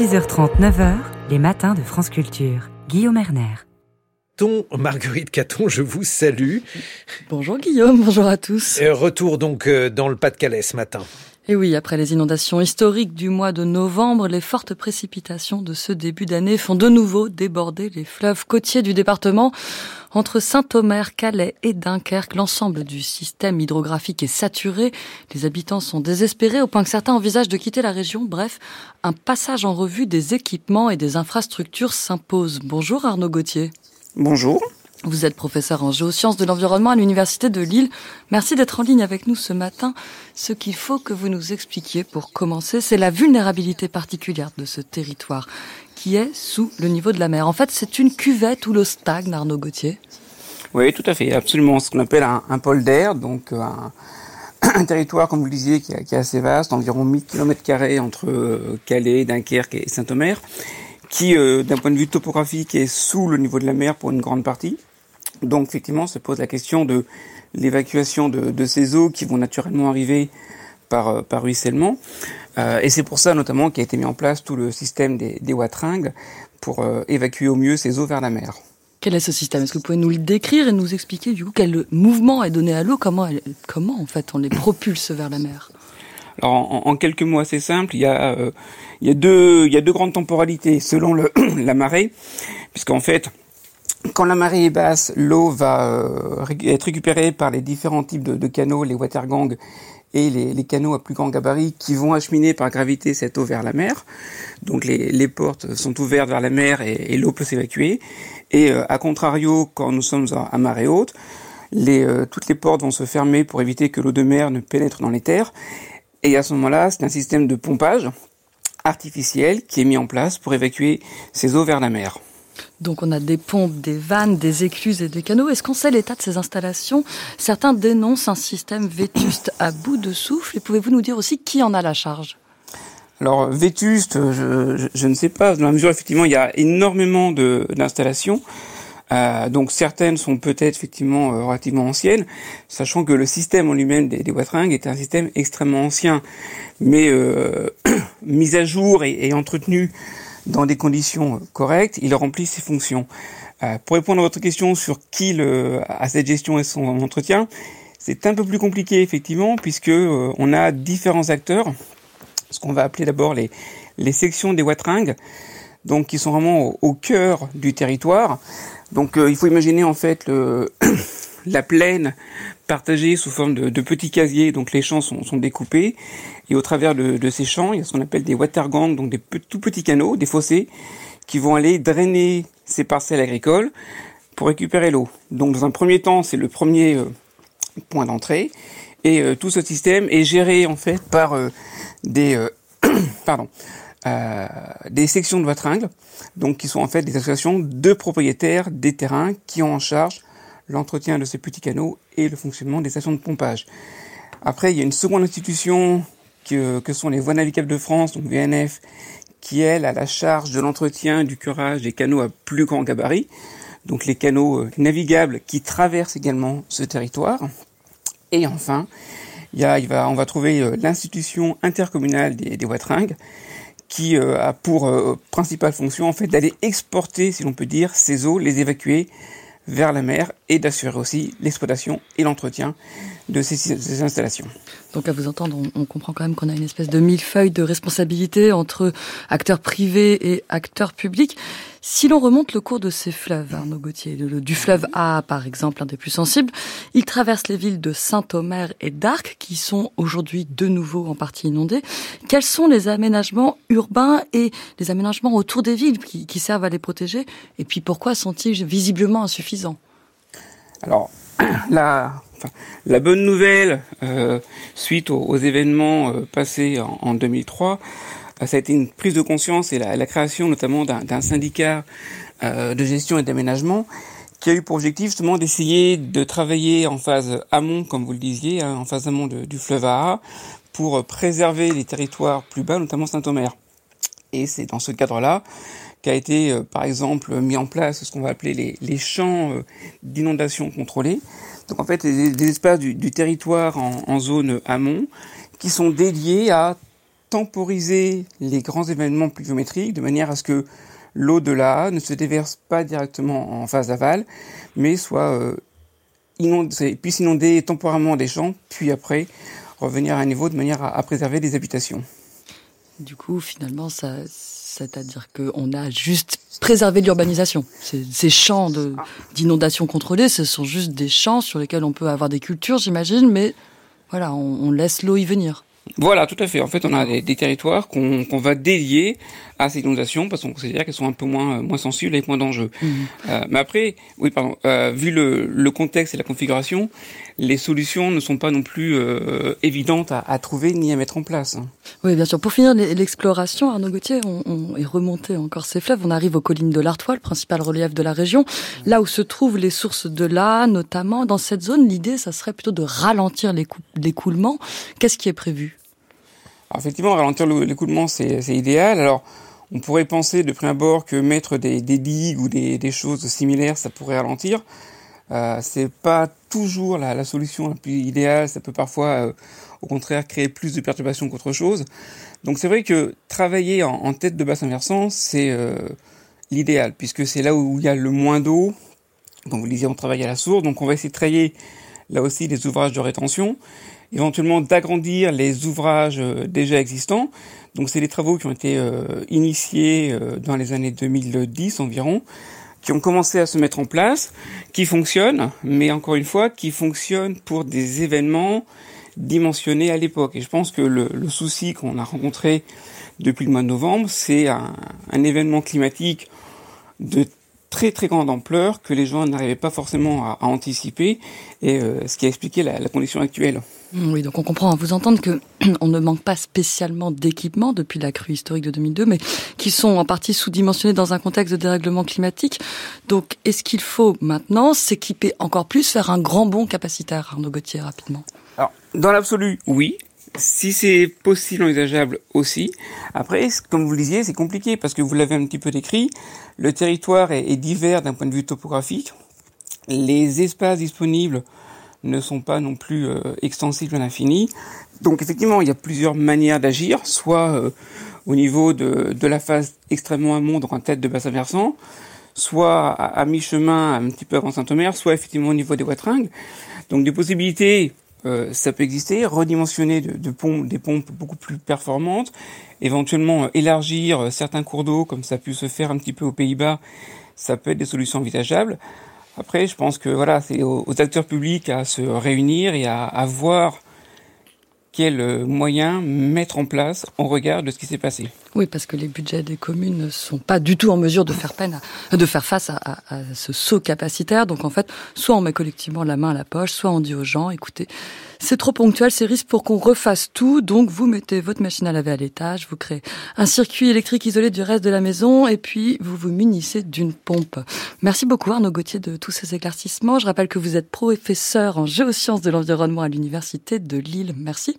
6h30, 9h, les matins de France Culture. Guillaume Erner. Caton, Marguerite Caton, je vous salue. Bonjour Guillaume, bonjour à tous. Et retour donc euh, dans le Pas-de-Calais ce matin. Et oui, après les inondations historiques du mois de novembre, les fortes précipitations de ce début d'année font de nouveau déborder les fleuves côtiers du département. Entre Saint-Omer, Calais et Dunkerque, l'ensemble du système hydrographique est saturé. Les habitants sont désespérés au point que certains envisagent de quitter la région. Bref, un passage en revue des équipements et des infrastructures s'impose. Bonjour Arnaud Gauthier. Bonjour. Vous êtes professeur en géosciences de l'environnement à l'Université de Lille. Merci d'être en ligne avec nous ce matin. Ce qu'il faut que vous nous expliquiez pour commencer, c'est la vulnérabilité particulière de ce territoire qui est sous le niveau de la mer. En fait, c'est une cuvette où l'eau stagne, Arnaud Gauthier. Oui, tout à fait, absolument. Ce qu'on appelle un, pôle d'air, donc euh, un, territoire, comme vous le disiez, qui, est assez vaste, environ 1000 km entre euh, Calais, Dunkerque et Saint-Omer, qui, euh, d'un point de vue topographique, est sous le niveau de la mer pour une grande partie. Donc effectivement, se pose la question de l'évacuation de, ces eaux qui vont naturellement arriver par, euh, par ruissellement. Euh, et c'est pour ça notamment qu'a été mis en place tout le système des, des wateringues pour euh, évacuer au mieux ces eaux vers la mer. Quel est ce système? Est-ce que vous pouvez nous le décrire et nous expliquer du coup quel mouvement est donné à l'eau? Comment, comment en fait on les propulse vers la mer? Alors en, en, quelques mots assez simples, il y a il y a deux il y a deux grandes temporalités selon le, la marée, puisqu'en fait quand la marée est basse, l'eau va euh, être récupérée par les différents types de, canaux, les watergangs et les, canaux à plus grand gabarit qui vont acheminer par gravité cette eau vers la mer. Donc les, portes sont ouvertes vers la mer et, l'eau peut s'évacuer. Et euh, à contrario, quand nous sommes à, marée haute, euh, toutes les portes vont se fermer pour éviter que l'eau de mer ne pénètre dans les terres. Et à ce moment-là, c'est un système de pompage artificiel qui est mis en place pour évacuer ces eaux vers la mer. Donc on a des pompes, des vannes, des écluses et des canaux. Est-ce qu'on sait l'état de ces installations? Certains dénoncent un système vétuste à bout de souffle. Et pouvez-vous nous dire aussi qui en a la charge? Alors vétuste, je, ne sais pas. Dans la mesure effectivement, il y a énormément d'installations. Euh, donc certaines sont peut-être effectivement euh, relativement anciennes, sachant que le système en lui-même des, des est un système extrêmement ancien, mais euh, mis à jour et entretenu dans des conditions correctes, il remplit ses fonctions. Euh, pour répondre à votre question sur qui le, a cette gestion et son entretien, c'est un peu plus compliqué effectivement puisque euh, on a différents acteurs, ce qu'on va appeler d'abord les, les sections des wateringues, donc qui sont vraiment au, cœur du territoire. Donc euh, il faut imaginer en fait le, la plaine partagée sous forme de, petits casiers, donc les champs sont, découpés, et au travers de, ces champs, il y a ce qu'on appelle des watergangs, donc des tout petits canaux, des fossés, qui vont aller drainer ces parcelles agricoles pour récupérer l'eau. Donc dans un premier temps, c'est le premier euh, point d'entrée, et euh, tout ce système est géré en fait par euh, des pardon des sections de wateringues, donc qui sont en fait des associations de propriétaires des terrains qui ont en charge l'entretien de ces petits canaux et le fonctionnement des stations de pompage. Après, il y a une seconde institution que, que sont les Voies navigables de France, donc VNF, qui elle a la charge de l'entretien du curage des canaux à plus grand gabarit, donc les canaux euh, navigables qui traversent également ce territoire. Et enfin, il, y a, il va, on va trouver euh, l'institution intercommunale des, des Watringues, qui euh, a pour principale fonction en fait d'aller exporter, si l'on peut dire, ces eaux, les évacuer vers la mer et d'assurer aussi l'exploitation et l'entretien de ces, installations. Donc à vous entendre, on, comprend quand même qu'on a une espèce de millefeuille de responsabilité entre acteurs privés et acteurs publics. Si l'on remonte le cours de ces fleuves, Arnaud Gauthier, du fleuve A par exemple, un des plus sensibles, il traverse les villes de Saint-Omer et d'Arc qui sont aujourd'hui de nouveau en partie inondées. Quels sont les aménagements urbains et les aménagements autour des villes qui, servent à les protéger? Et puis pourquoi sont-ils visiblement insuffisants? Alors, la, bonne nouvelle, euh, suite aux, événements euh, passés en, en 2003, euh, ça a été une prise de conscience et la, création notamment d'un syndicat euh, de gestion et d'aménagement qui a eu pour objectif justement d'essayer de travailler en phase amont, comme vous le disiez, hein, en phase amont du fleuve Aha, pour préserver les territoires plus bas, notamment Saint-Omer. Et c'est dans ce cadre-là qu'a été, euh, par exemple, mis en place ce qu'on va appeler les, champs d'inondation contrôlés. Donc en fait, des, espaces du, territoire en, en zone amont qui sont dédiés à temporiser les grands événements pluviométriques de manière à ce que l'eau de la ne se déverse pas directement en phase aval, mais soit euh, inondé, puisse inonder temporairement des champs, puis après revenir à un niveau de manière à, préserver les habitations. Du coup, finalement, ça, c'est-à-dire qu'on a juste préservé l'urbanisation. Ces champs d'inondation contrôlées, ce sont juste des champs sur lesquels on peut avoir des cultures, j'imagine, mais voilà, on laisse l'eau y venir. Voilà, tout à fait. En fait, on a des, territoires qu'on va dédier à ces inondations parce qu'on considère qu'elles sont un peu moins euh, moins sensibles et moins d'enjeux. Mmh. Euh, mais après, oui, pardon. Euh, vu le, le, contexte et la configuration, les solutions ne sont pas non plus euh, évidentes à, à, trouver ni à mettre en place. Oui, bien sûr. Pour finir l'exploration, Arnaud Gauthier, on, on, est remonté encore ces fleuves. On arrive aux collines de l'Artois, le principal relief de la région, là où se trouvent les sources de l'A, notamment. Dans cette zone, l'idée, ça serait plutôt de ralentir l'écoulement. Qu'est-ce qui est prévu? Alors effectivement, ralentir l'écoulement, c'est idéal. Alors, on pourrait penser de prime abord que mettre des, digues ou des, choses similaires, ça pourrait ralentir. Euh, c'est pas toujours la, solution la plus idéale. Ça peut parfois, euh, au contraire, créer plus de perturbations qu'autre chose. Donc c'est vrai que travailler en, tête de bassin versant, c'est euh, l'idéal, puisque c'est là où il y a le moins d'eau. Comme vous le disiez, on travaille à la source, donc on va essayer de traiter là aussi des ouvrages de rétention éventuellement d'agrandir les ouvrages euh, déjà existants. Donc c'est des travaux qui ont été euh, initiés euh, dans les années 2010 environ, qui ont commencé à se mettre en place, qui fonctionnent, mais encore une fois, qui fonctionnent pour des événements dimensionnés à l'époque. Et je pense que le, souci qu'on a rencontré depuis le mois de novembre, c'est un événement climatique de très très grande ampleur que les gens n'arrivaient pas forcément à, anticiper et euh, ce qui a expliqué la, la, condition actuelle. Oui, donc on comprend à vous entendre que on ne manque pas spécialement d'équipements depuis la crue historique de 2002, mais qui sont en partie sous-dimensionnés dans un contexte de dérèglement climatique. Donc, est-ce qu'il faut maintenant s'équiper encore plus, faire un grand bond capacitaire, Arnaud Gauthier, rapidement? Alors, dans l'absolu, oui. Si c'est possible, envisageable aussi. Après, comme vous le disiez, c'est compliqué parce que vous l'avez un petit peu décrit. Le territoire est, divers d'un point de vue topographique. Les espaces disponibles ne sont pas non plus euh, extensibles à l'infini. Donc effectivement, il y a plusieurs manières d'agir, soit euh, au niveau de, de, la phase extrêmement amont, donc en tête de bassin versant, soit à, mi-chemin, un petit peu avant Saint-Omer, soit effectivement au niveau des wateringues. Donc des possibilités euh, ça peut exister, redimensionner des pompes beaucoup plus performantes, éventuellement euh, élargir euh, certains cours d'eau comme ça a pu se faire un petit peu aux Pays-Bas, ça peut être des solutions envisageables. Après, je pense que voilà, c'est aux, acteurs publics à se réunir et à, à voir quels moyens mettre en place en regard de ce qui s'est passé. Oui, parce que les budgets des communes ne sont pas du tout en mesure de faire peine, à, de faire face à, à, ce saut capacitaire. Donc en fait, soit on met collectivement la main à la poche, soit on dit aux gens, écoutez, c'est trop ponctuel, c'est risque pour qu'on refasse tout. Donc vous mettez votre machine à laver à l'étage, vous créez un circuit électrique isolé du reste de la maison, et puis vous vous munissez d'une pompe. Merci beaucoup Arnaud Gauthier de tous ces éclaircissements. Je rappelle que vous êtes professeur en géosciences de l'environnement à l'université de Lille. Merci.